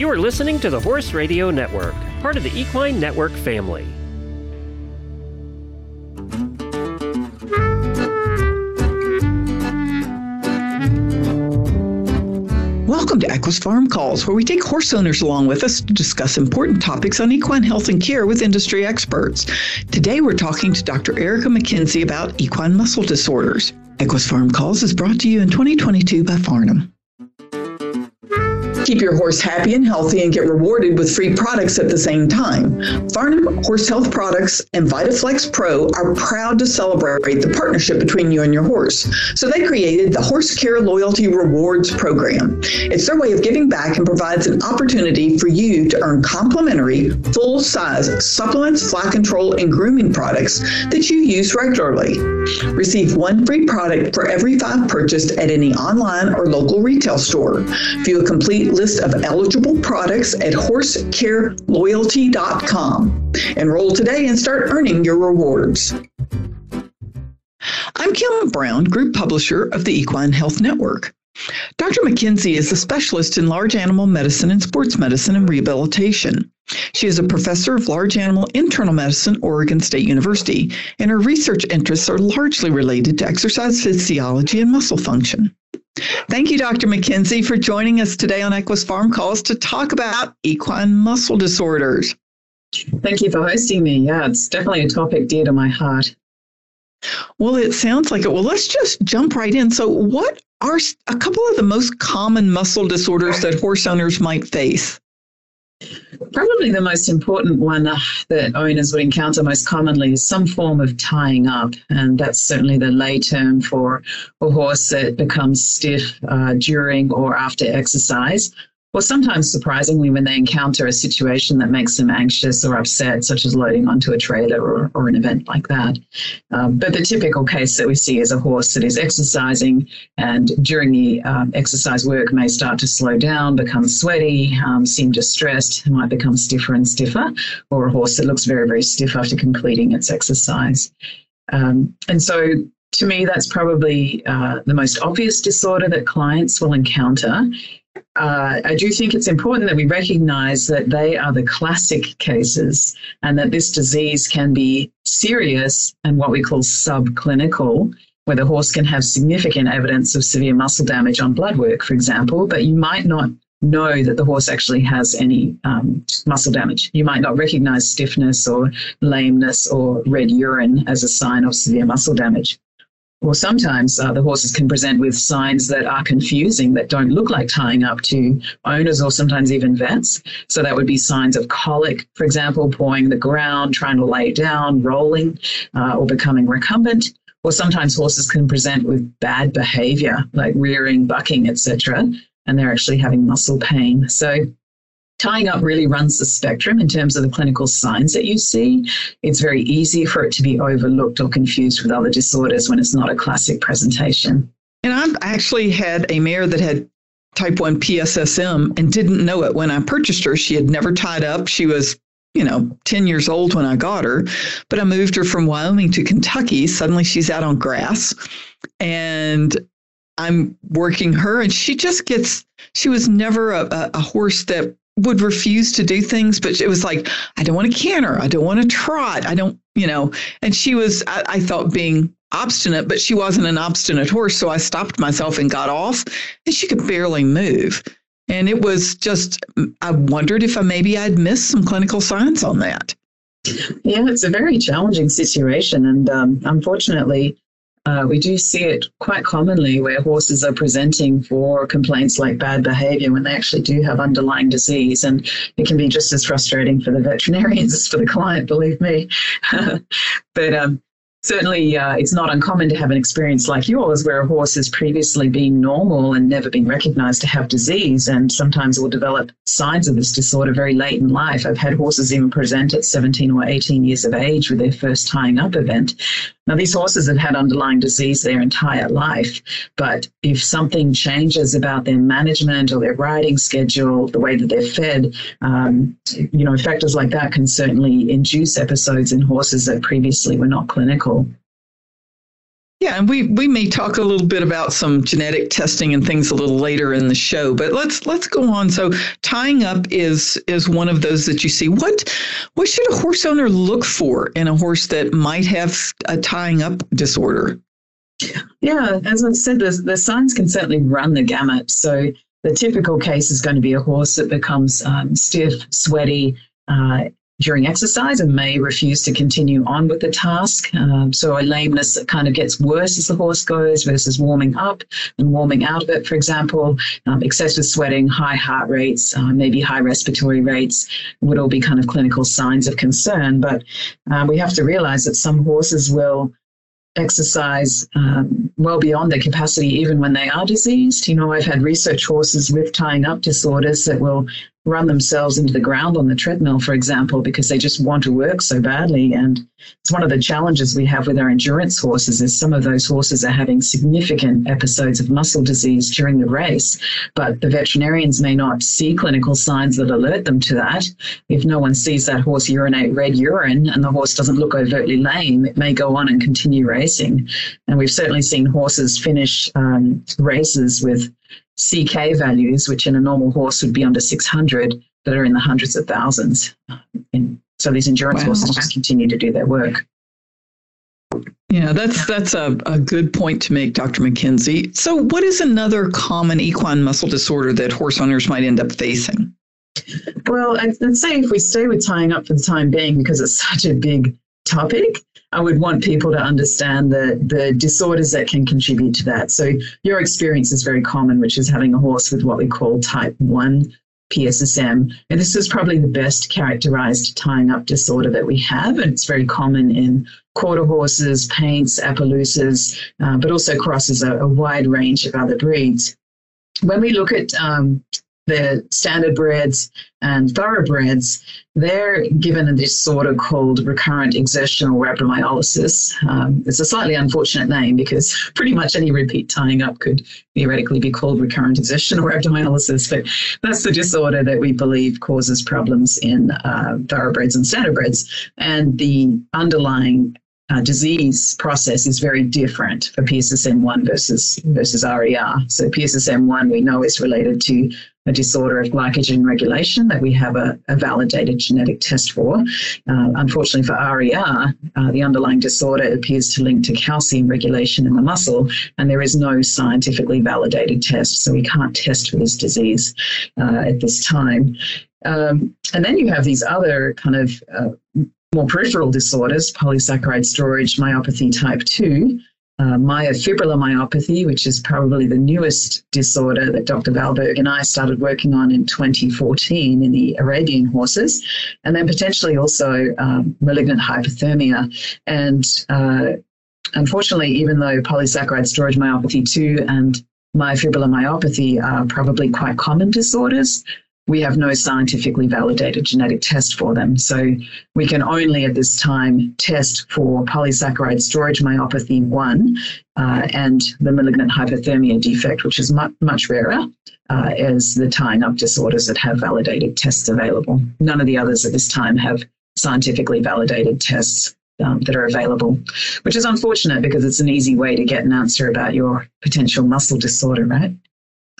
You are listening to the Horse Radio Network, part of the Equine Network family. Welcome to Equus Farm Calls, where we take horse owners along with us to discuss important topics on equine health and care with industry experts. Today, we're talking to Dr. Erica McKenzie about equine muscle disorders. Equus Farm Calls is brought to you in 2022 by Farnam. Keep your horse happy and healthy and get rewarded with free products at the same time. Farnam Horse Health Products and VitaFlex Pro are proud to celebrate the partnership between you and your horse. So they created the Horse Care Loyalty Rewards Program. It's their way of giving back and provides an opportunity for you to earn complimentary, full size supplements, fly control, and grooming products that you use regularly. Receive one free product for every five purchased at any online or local retail store. View a complete list of eligible products at horsecareloyalty.com. Enroll today and start earning your rewards. I'm Kim Brown, Group Publisher of the Equine Health Network. Dr. McKenzie is a specialist in large animal medicine and sports medicine and rehabilitation. She is a professor of large animal internal medicine, Oregon State University, and her research interests are largely related to exercise physiology and muscle function. Thank you, Dr. McKenzie, for joining us today on Equus Farm Calls to talk about equine muscle disorders. Thank you for hosting me. Yeah, it's definitely a topic dear to my heart. Well, it sounds like it. Well, let's just jump right in. So, what are a couple of the most common muscle disorders that horse owners might face? Probably the most important one uh, that owners would encounter most commonly is some form of tying up, and that's certainly the lay term for a horse that becomes stiff uh, during or after exercise, or sometimes surprisingly when they encounter a situation that makes them anxious or upset, such as loading onto a trailer or, or an event like that. Um, but the typical case that we see is a horse that is exercising and during the um, exercise work may start to slow down, become sweaty, um, seem distressed, might become stiffer and stiffer, or a horse that looks very, very stiff after completing its exercise. Um, and so to me, that's probably uh, the most obvious disorder that clients will encounter uh, I do think it's important that we recognize that they are the classic cases and that this disease can be serious and what we call subclinical, where the horse can have significant evidence of severe muscle damage on blood work, for example, but you might not know that the horse actually has any um, muscle damage. You might not recognize stiffness or lameness or red urine as a sign of severe muscle damage or sometimes uh, the horses can present with signs that are confusing that don't look like tying up to owners or sometimes even vets. So that would be signs of colic, for example, pawing the ground, trying to lay down, rolling, uh, or becoming recumbent. Or sometimes horses can present with bad behavior, like rearing, bucking, etc., and they're actually having muscle pain. So tying up really runs the spectrum in terms of the clinical signs that you see. It's very easy for it to be overlooked or confused with other disorders when it's not a classic presentation. And I've actually had a mare that had type 1 PSSM and didn't know it when I purchased her. She had never tied up. She was, you know, 10 years old when I got her, but I moved her from Wyoming to Kentucky. Suddenly she's out on grass and I'm working her and she just gets, she was never a, a horse that would refuse to do things, but it was like, I don't want to canter. I don't want to trot. I don't, you know, and she was, I, I thought being obstinate, but she wasn't an obstinate horse. So I stopped myself and got off and she could barely move. And it was just, I wondered if I maybe I'd missed some clinical signs on that. Yeah, it's a very challenging situation. And um, unfortunately, uh, we do see it quite commonly where horses are presenting for complaints like bad behavior when they actually do have underlying disease. And it can be just as frustrating for the veterinarians as for the client, believe me. but um, certainly uh, it's not uncommon to have an experience like yours where a horse has previously been normal and never been recognized to have disease and sometimes will develop signs of this disorder very late in life i've had horses even present at 17 or 18 years of age with their first tying up event now, these horses have had underlying disease their entire life, but if something changes about their management or their riding schedule, the way that they're fed, um, you know, factors like that can certainly induce episodes in horses that previously were not clinical. Yeah, and we we may talk a little bit about some genetic testing and things a little later in the show, but let's let's go on. So tying up is is one of those that you see. What what should a horse owner look for in a horse that might have a tying up disorder? Yeah, as I said, the, the signs can certainly run the gamut. So the typical case is going to be a horse that becomes um, stiff, sweaty, uh, during exercise and may refuse to continue on with the task. Um, so a lameness that kind of gets worse as the horse goes versus warming up and warming out of it, for example. Um, excessive sweating, high heart rates, uh, maybe high respiratory rates would all be kind of clinical signs of concern. But um, we have to realize that some horses will exercise um, well beyond their capacity even when they are diseased. You know, I've had research horses with tying up disorders that will run themselves into the ground on the treadmill, for example, because they just want to work so badly. And it's one of the challenges we have with our endurance horses is some of those horses are having significant episodes of muscle disease during the race, but the veterinarians may not see clinical signs that alert them to that. If no one sees that horse urinate red urine and the horse doesn't look overtly lame, it may go on and continue racing. And we've certainly seen horses finish um, races with CK values, which in a normal horse would be under 600, that are in the hundreds of thousands. And so these endurance wow. horses just continue to do their work. Yeah, that's that's a, a good point to make, Dr. McKenzie. So, what is another common equine muscle disorder that horse owners might end up facing? Well, I'd, I'd say if we stay with tying up for the time being, because it's such a big topic, I would want people to understand the, the disorders that can contribute to that. So, your experience is very common, which is having a horse with what we call type 1 PSSM. And this is probably the best characterized tying up disorder that we have. And it's very common in quarter horses, paints, Appaloosas, uh, but also crosses a, a, wide range of other breeds. When we look at um, the standard breds and thoroughbreds, they're given a disorder called recurrent exertional rhabdomyolysis. Um, it's a slightly unfortunate name because pretty much any repeat tying up could theoretically be called recurrent exertional rhabdomyolysis, but that's the disorder that we believe causes problems in uh, thoroughbreds and standardbreds. And the underlying uh, disease process is very different for PSSM1 versus versus RER. So PSSM1 we know is related to a disorder of glycogen regulation that we have a, a validated genetic test for. Uh, unfortunately for RER, uh, the underlying disorder appears to link to calcium regulation in the muscle, and there is no scientifically validated test, so we can't test for this disease uh, at this time. Um, and then you have these other kind of uh, more peripheral disorders, polysaccharide storage myopathy type 2, uh, myopathy, which is probably the newest disorder that Dr. Valberg and I started working on in 2014 in the Arabian horses, and then potentially also um, malignant hyperthermia. And uh, unfortunately, even though polysaccharide storage myopathy 2 and myofibrillar myopathy are probably quite common disorders, we have no scientifically validated genetic test for them. So we can only at this time test for polysaccharide storage myopathy 1 uh, and the malignant hyperthermia defect, which is much, much rarer uh, as the tying up disorders that have validated tests available. None of the others at this time have scientifically validated tests um, that are available, which is unfortunate because it's an easy way to get an answer about your potential muscle disorder, right?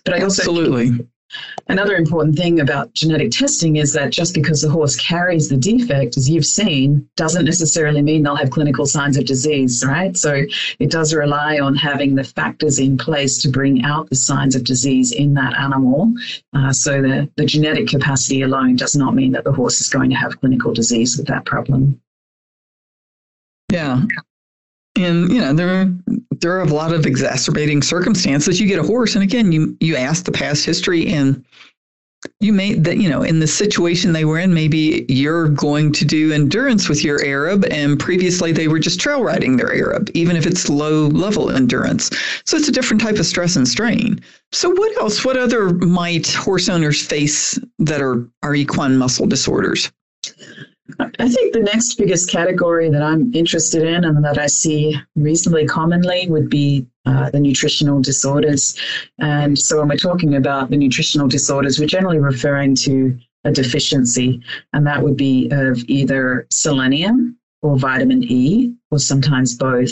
But I also absolutely Another important thing about genetic testing is that just because the horse carries the defect, as you've seen, doesn't necessarily mean they'll have clinical signs of disease, right? So it does rely on having the factors in place to bring out the signs of disease in that animal. Uh, so the, the genetic capacity alone does not mean that the horse is going to have clinical disease with that problem. Yeah. And you know, there there are a lot of exacerbating circumstances. You get a horse, and again, you you ask the past history, and you may that you know in the situation they were in, maybe you're going to do endurance with your Arab, and previously they were just trail riding their Arab, even if it's low level endurance. So it's a different type of stress and strain. So what else? What other might horse owners face that are are equine muscle disorders? I think the next biggest category that I'm interested in and that I see reasonably commonly would be uh, the nutritional disorders. And so when we're talking about the nutritional disorders, we're generally referring to a deficiency, and that would be of either selenium or vitamin E, or sometimes both.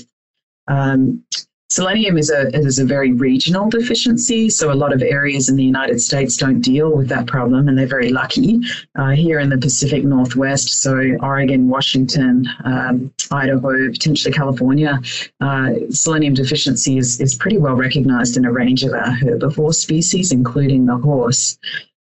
Um, Selenium is a is a very regional deficiency, so a lot of areas in the United States don't deal with that problem, and they're very lucky. Uh, here in the Pacific Northwest, so Oregon, Washington, um, Idaho, potentially California, uh, selenium deficiency is is pretty well recognized in a range of our herbivore species, including the horse.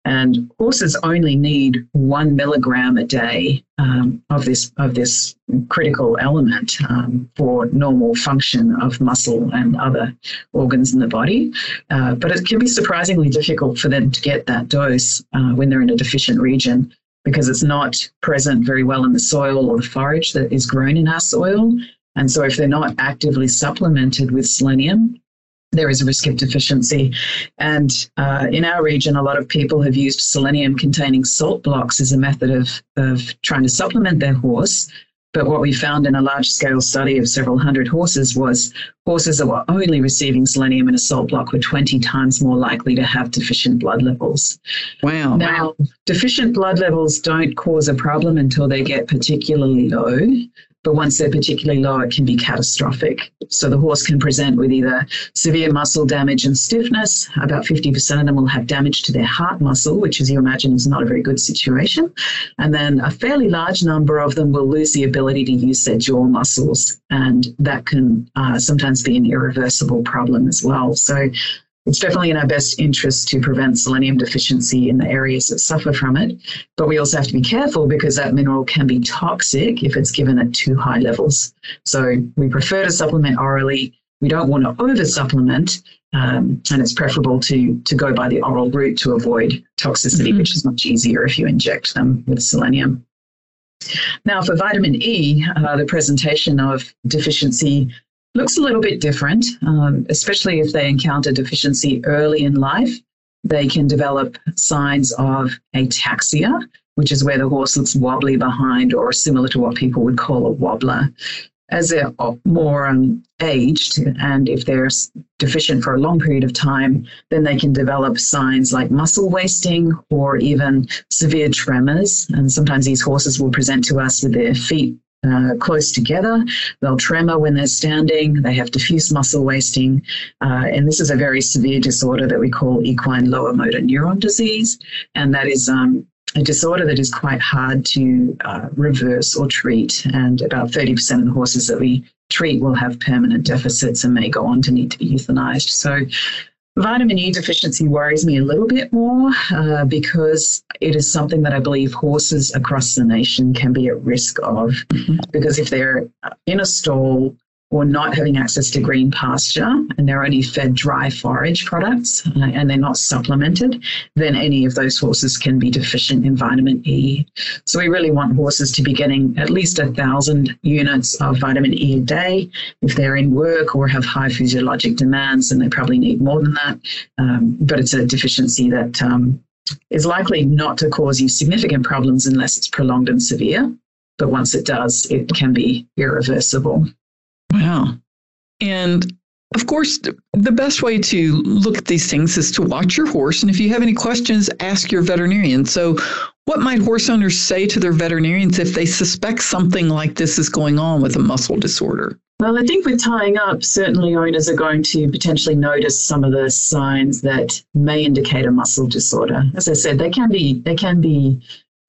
And horses only need one milligram a day um, of this of this critical element um, for normal function of muscle and other organs in the body. Uh, but it can be surprisingly difficult for them to get that dose uh, when they're in a deficient region because it's not present very well in the soil or the forage that is grown in our soil. And so, if they're not actively supplemented with selenium, there is a risk of deficiency. And uh, in our region, a lot of people have used selenium containing salt blocks as a method of, of trying to supplement their horse. But what we found in a large scale study of several hundred horses was horses that were only receiving selenium in a salt block were 20 times more likely to have deficient blood levels. Wow. Now, deficient blood levels don't cause a problem until they get particularly low. But once they're particularly low, it can be catastrophic. So the horse can present with either severe muscle damage and stiffness. About 50% of them will have damage to their heart muscle, which, as you imagine, is not a very good situation. And then a fairly large number of them will lose the ability to use their jaw muscles. And that can uh, sometimes be an irreversible problem as well. So it's definitely in our best interest to prevent selenium deficiency in the areas that suffer from it. But we also have to be careful because that mineral can be toxic if it's given at too high levels. So we prefer to supplement orally. We don't want to over supplement. Um, and it's preferable to, to go by the oral route to avoid toxicity, mm-hmm. which is much easier if you inject them with selenium. Now, for vitamin E, uh, the presentation of deficiency looks a little bit different, um, especially if they encounter deficiency early in life. They can develop signs of ataxia, which is where the horse looks wobbly behind or similar to what people would call a wobbler. As they're more um, aged and if they're deficient for a long period of time, then they can develop signs like muscle wasting or even severe tremors. And sometimes these horses will present to us with their feet uh, close together. They'll tremor when they're standing. They have diffuse muscle wasting. Uh, and this is a very severe disorder that we call equine lower motor neuron disease. And that is um, a disorder that is quite hard to uh, reverse or treat. And about 30% of the horses that we treat will have permanent deficits and may go on to need to be euthanized. So Vitamin E deficiency worries me a little bit more uh, because it is something that I believe horses across the nation can be at risk of. Mm-hmm. Because if they're in a stall or not having access to green pasture and they're only fed dry forage products uh, and they're not supplemented, then any of those horses can be deficient in vitamin E. So we really want horses to be getting at least a thousand units of vitamin E a day. If they're in work or have high physiologic demands, then they probably need more than that. Um, but it's a deficiency that um, is likely not to cause you significant problems unless it's prolonged and severe. But once it does, it can be irreversible. Wow. And of course, the best way to look at these things is to watch your horse. And if you have any questions, ask your veterinarian. So, what might horse owners say to their veterinarians if they suspect something like this is going on with a muscle disorder? Well, I think with tying up, certainly owners are going to potentially notice some of the signs that may indicate a muscle disorder. As I said, they can be they can be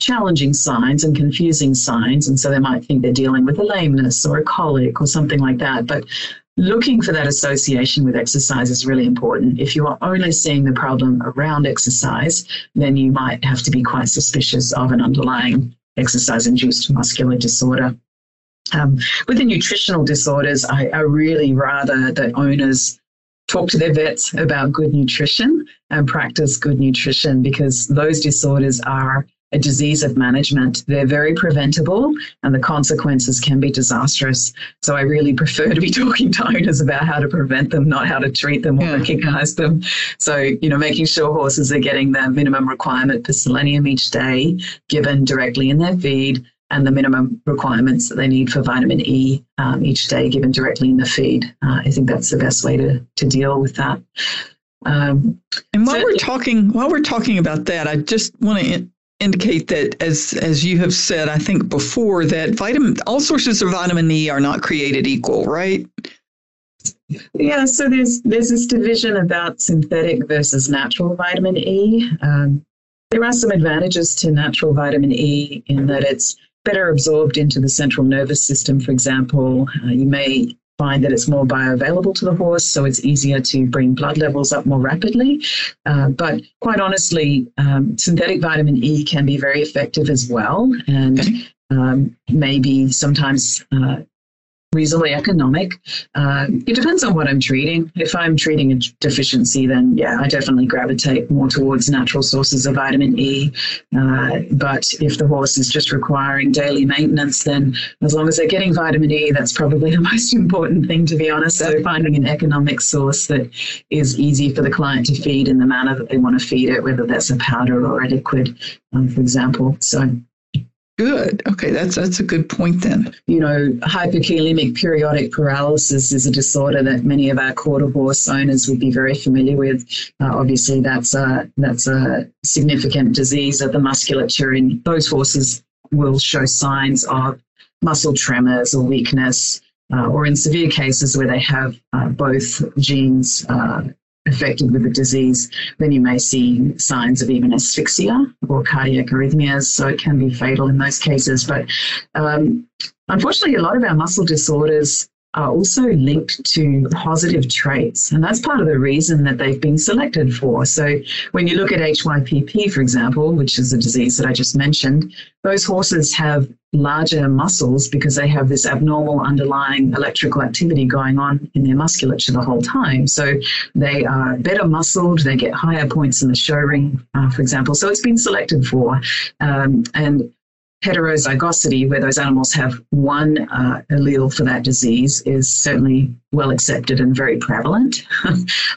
challenging signs and confusing signs. And so they might think they're dealing with a lameness or a colic or something like that. But looking for that association with exercise is really important. If you are only seeing the problem around exercise, then you might have to be quite suspicious of an underlying exercise induced muscular disorder. Um, with the nutritional disorders, I, I really rather that owners talk to their vets about good nutrition and practice good nutrition because those disorders are a disease of management. They're very preventable and the consequences can be disastrous. So I really prefer to be talking to owners about how to prevent them, not how to treat them or yeah. recognize them. So, you know, making sure horses are getting the minimum requirement for selenium each day given directly in their feed and the minimum requirements that they need for vitamin E um, each day given directly in the feed. Uh, I think that's the best way to, to deal with that. Um, and while so, we're talking, while we're talking about that, I just want to indicate that as as you have said i think before that vitamin all sources of vitamin e are not created equal right Yeah, so there's there's this division about synthetic versus natural vitamin E. Um, there are some advantages to natural vitamin E in that it's better absorbed into the central nervous system. For example, uh, you may find that it's more bioavailable to the horse, so it's easier to bring blood levels up more rapidly. Uh, but quite honestly, um, synthetic vitamin E can be very effective as well, and um, maybe sometimes uh, reasonably economic. Uh, it depends on what I'm treating. If I'm treating a deficiency, then yeah, I definitely gravitate more towards natural sources of vitamin E. Uh, but if the horse is just requiring daily maintenance, then as long as they're getting vitamin E, that's probably the most important thing, to be honest. So finding an economic source that is easy for the client to feed in the manner that they want to feed it, whether that's a powder or a liquid, um, for example. So Good. Okay, that's that's a good point then. You know, hyperkalemic periodic paralysis is a disorder that many of our quarter horse owners would be very familiar with. Uh, obviously, that's a that's a significant disease of the musculature, and those horses will show signs of muscle tremors or weakness, uh, or in severe cases where they have uh, both genes affected with the disease, then you may see signs of even asphyxia or cardiac arrhythmias. So it can be fatal in those cases. But um, unfortunately, a lot of our muscle disorders are also linked to positive traits. And that's part of the reason that they've been selected for. So when you look at HYPP, for example, which is a disease that I just mentioned, those horses have larger muscles because they have this abnormal underlying electrical activity going on in their musculature the whole time. So they are better muscled, they get higher points in the show ring, uh, for example. So it's been selected for. Um, and heterozygosity, where those animals have one uh, allele for that disease, is certainly well accepted and very prevalent.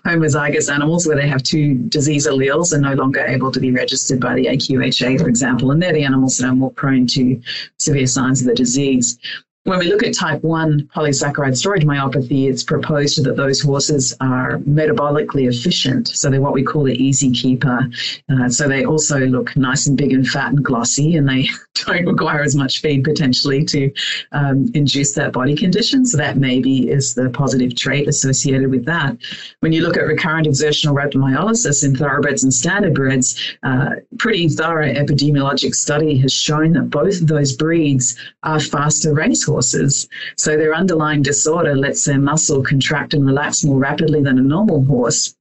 Homozygous animals, where they have two disease alleles, are no longer able to be registered by the AQHA, for example, and they're the animals that are more prone to severe signs of the disease when we look at type 1 polysaccharide storage myopathy, it's proposed that those horses are metabolically efficient. So they're what we call the easy keeper. Uh, so they also look nice and big and fat and glossy, and they don't require as much feed potentially to um, induce that body condition. So that maybe is the positive trait associated with that. When you look at recurrent exertional rhabdomyolysis in thoroughbreds and standardbreds, uh, pretty thorough epidemiologic study has shown that both of those breeds are faster racehorses. So their underlying disorder lets their muscle contract and relax more rapidly than a normal horse.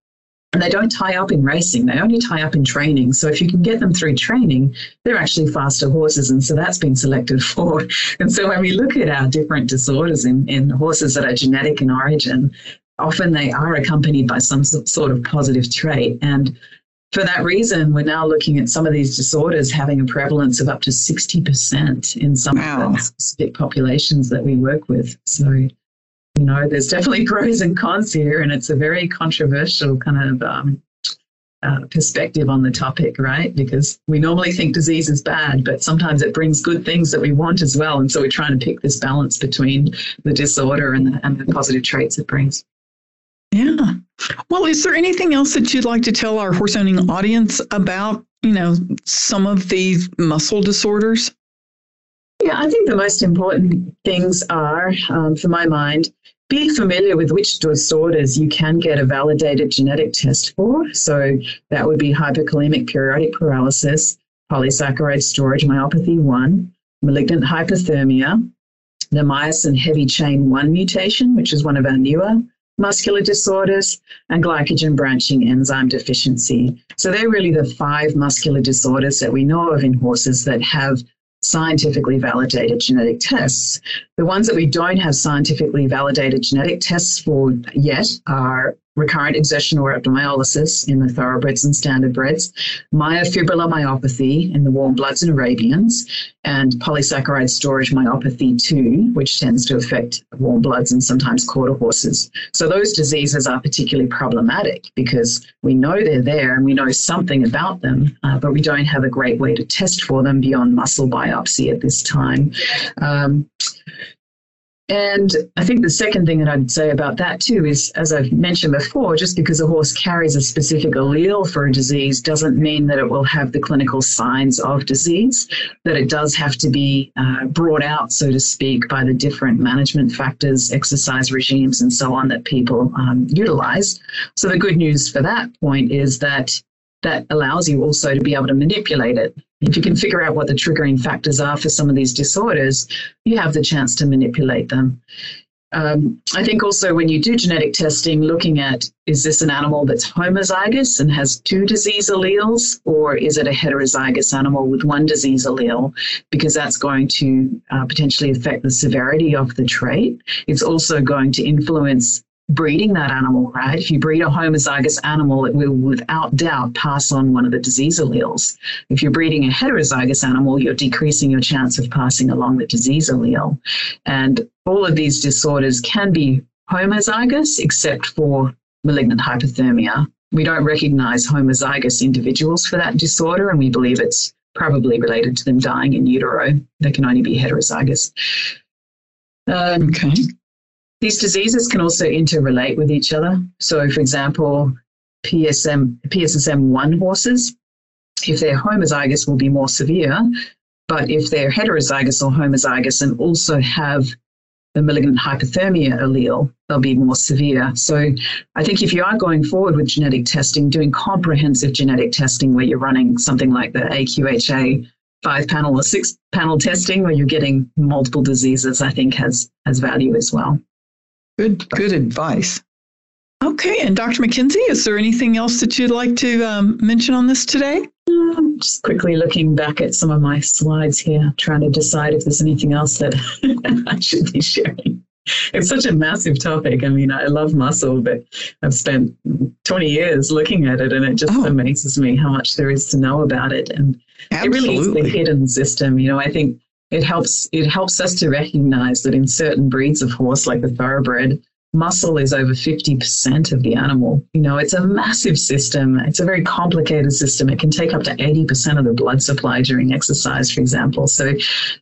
And they don't tie up in racing, they only tie up in training. So if you can get them through training, they're actually faster horses. And so that's been selected for. And so when we look at our different disorders in, in horses that are genetic in origin, often they are accompanied by some sort of positive trait. And for that reason, we're now looking at some of these disorders having a prevalence of up to 60% in some wow. of the specific populations that we work with. So, you know, there's definitely pros and cons here, and it's a very controversial kind of um, uh, perspective on the topic, right? Because we normally think disease is bad, but sometimes it brings good things that we want as well. And so we're trying to pick this balance between the disorder and the, and the positive traits it brings. Yeah. Well, is there anything else that you'd like to tell our horse owning audience about, you know, some of these muscle disorders? Yeah, I think the most important things are, um, for my mind, be familiar with which disorders you can get a validated genetic test for. So that would be hyperkalemic periodic paralysis, polysaccharide storage myopathy 1, malignant hyperthermia, the myosin heavy chain 1 mutation, which is one of our newer muscular disorders, and glycogen branching enzyme deficiency. So they're really the five muscular disorders that we know of in horses that have scientifically validated genetic tests. The ones that we don't have scientifically validated genetic tests for yet are recurrent exertional rhabdomyolysis in the thoroughbreds and standardbreds, myofibrillar myopathy in the warm bloods and Arabians, and polysaccharide storage myopathy 2, which tends to affect warm bloods and sometimes quarter horses. So those diseases are particularly problematic because we know they're there and we know something about them, uh, but we don't have a great way to test for them beyond muscle biopsy at this time. Um, And I think the second thing that I'd say about that too is, as I've mentioned before, just because a horse carries a specific allele for a disease doesn't mean that it will have the clinical signs of disease, that it does have to be uh, brought out, so to speak, by the different management factors, exercise regimes, and so on that people um, utilize. So the good news for that point is that that allows you also to be able to manipulate it. If you can figure out what the triggering factors are for some of these disorders, you have the chance to manipulate them. Um, I think also when you do genetic testing, looking at is this an animal that's homozygous and has two disease alleles, or is it a heterozygous animal with one disease allele? Because that's going to uh, potentially affect the severity of the trait. It's also going to influence breeding that animal, right? If you breed a homozygous animal, it will without doubt pass on one of the disease alleles. If you're breeding a heterozygous animal, you're decreasing your chance of passing along the disease allele. And all of these disorders can be homozygous, except for malignant hyperthermia. We don't recognize homozygous individuals for that disorder, and we believe it's probably related to them dying in utero. They can only be heterozygous. Um, okay. These diseases can also interrelate with each other. So, for example, PSM, PSSM1 horses, if they're homozygous, will be more severe. But if they're heterozygous or homozygous and also have the malignant hyperthermia allele, they'll be more severe. So I think if you are going forward with genetic testing, doing comprehensive genetic testing where you're running something like the AQHA five panel or six panel testing where you're getting multiple diseases, I think has has value as well. Good, good advice. Okay, and Dr. McKenzie, is there anything else that you'd like to um, mention on this today? Um, just quickly looking back at some of my slides here, trying to decide if there's anything else that I should be sharing. It's such a massive topic. I mean, I love muscle, but I've spent 20 years looking at it, and it just oh. amazes me how much there is to know about it. And Absolutely. it really is the hidden system. You know, I think it helps it helps us to recognize that in certain breeds of horse like the thoroughbred muscle is over 50% of the animal. You know it's a massive system. It's a very complicated system. It can take up to 80% of the blood supply during exercise for example. So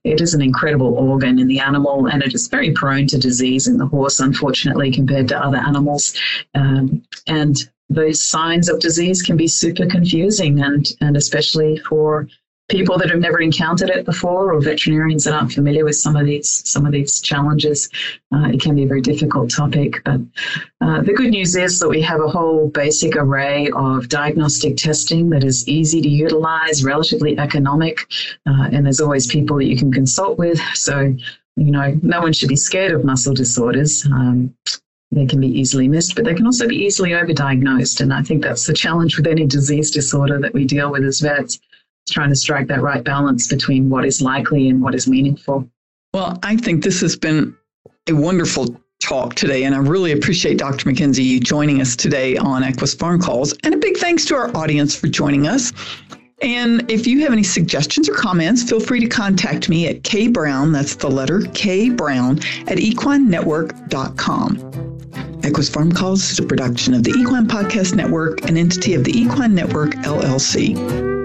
it is an incredible organ in the animal and it is very prone to disease in the horse unfortunately compared to other animals. Um, and those signs of disease can be super confusing and and especially for people that have never encountered it before or veterinarians that aren't familiar with some of these some of these challenges. Uh, it can be a very difficult topic but uh, the good news is that we have a whole basic array of diagnostic testing that is easy to utilize relatively economic uh, and there's always people that you can consult with. So you know no one should be scared of muscle disorders. Um, they can be easily missed, but they can also be easily overdiagnosed. And I think that's the challenge with any disease disorder that we deal with as vets trying to strike that right balance between what is likely and what is meaningful. Well, I think this has been a wonderful talk today, and I really appreciate Dr. McKenzie you joining us today on Equus Farm Calls. And a big thanks to our audience for joining us. And if you have any suggestions or comments, feel free to contact me at K Brown, that's the letter K Brown, at equinenetwork.com. Equus Farm Calls is a production of the Equine Podcast Network, an entity of the Equine Network, LLC.